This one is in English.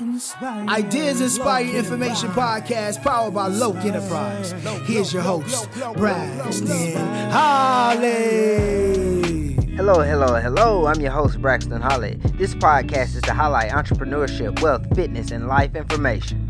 Ideas Inspired Information Podcast powered by Loke Enterprise. Here's your host, Braxton Holly. Hello, hello, hello. I'm your host, Braxton Holly. This podcast is to highlight entrepreneurship, wealth, fitness, and life information.